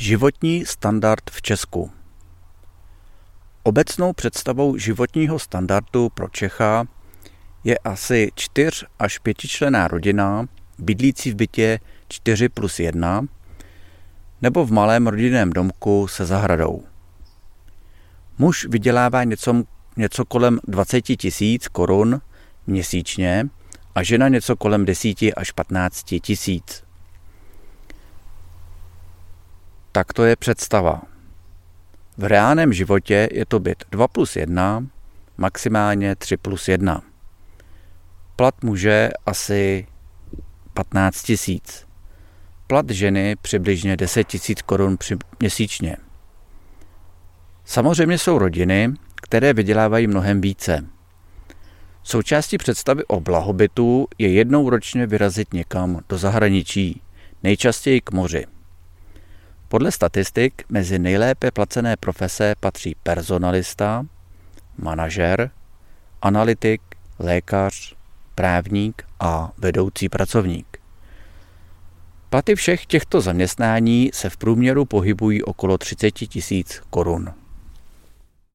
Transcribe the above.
Životní standard v Česku Obecnou představou životního standardu pro Čecha je asi čtyř až pětičlená rodina, bydlící v bytě 4 plus 1 nebo v malém rodinném domku se zahradou. Muž vydělává něco, něco kolem 20 tisíc korun měsíčně a žena něco kolem 10 až 15 tisíc. Tak to je představa. V reálném životě je to byt 2 plus 1, maximálně 3 plus 1. Plat muže asi 15 tisíc. Plat ženy přibližně 10 tisíc korun měsíčně. Samozřejmě jsou rodiny, které vydělávají mnohem více. Součástí představy o blahobytu je jednou ročně vyrazit někam do zahraničí, nejčastěji k moři. Podle statistik mezi nejlépe placené profese patří personalista, manažer, analytik, lékař, právník a vedoucí pracovník. Platy všech těchto zaměstnání se v průměru pohybují okolo 30 tisíc korun.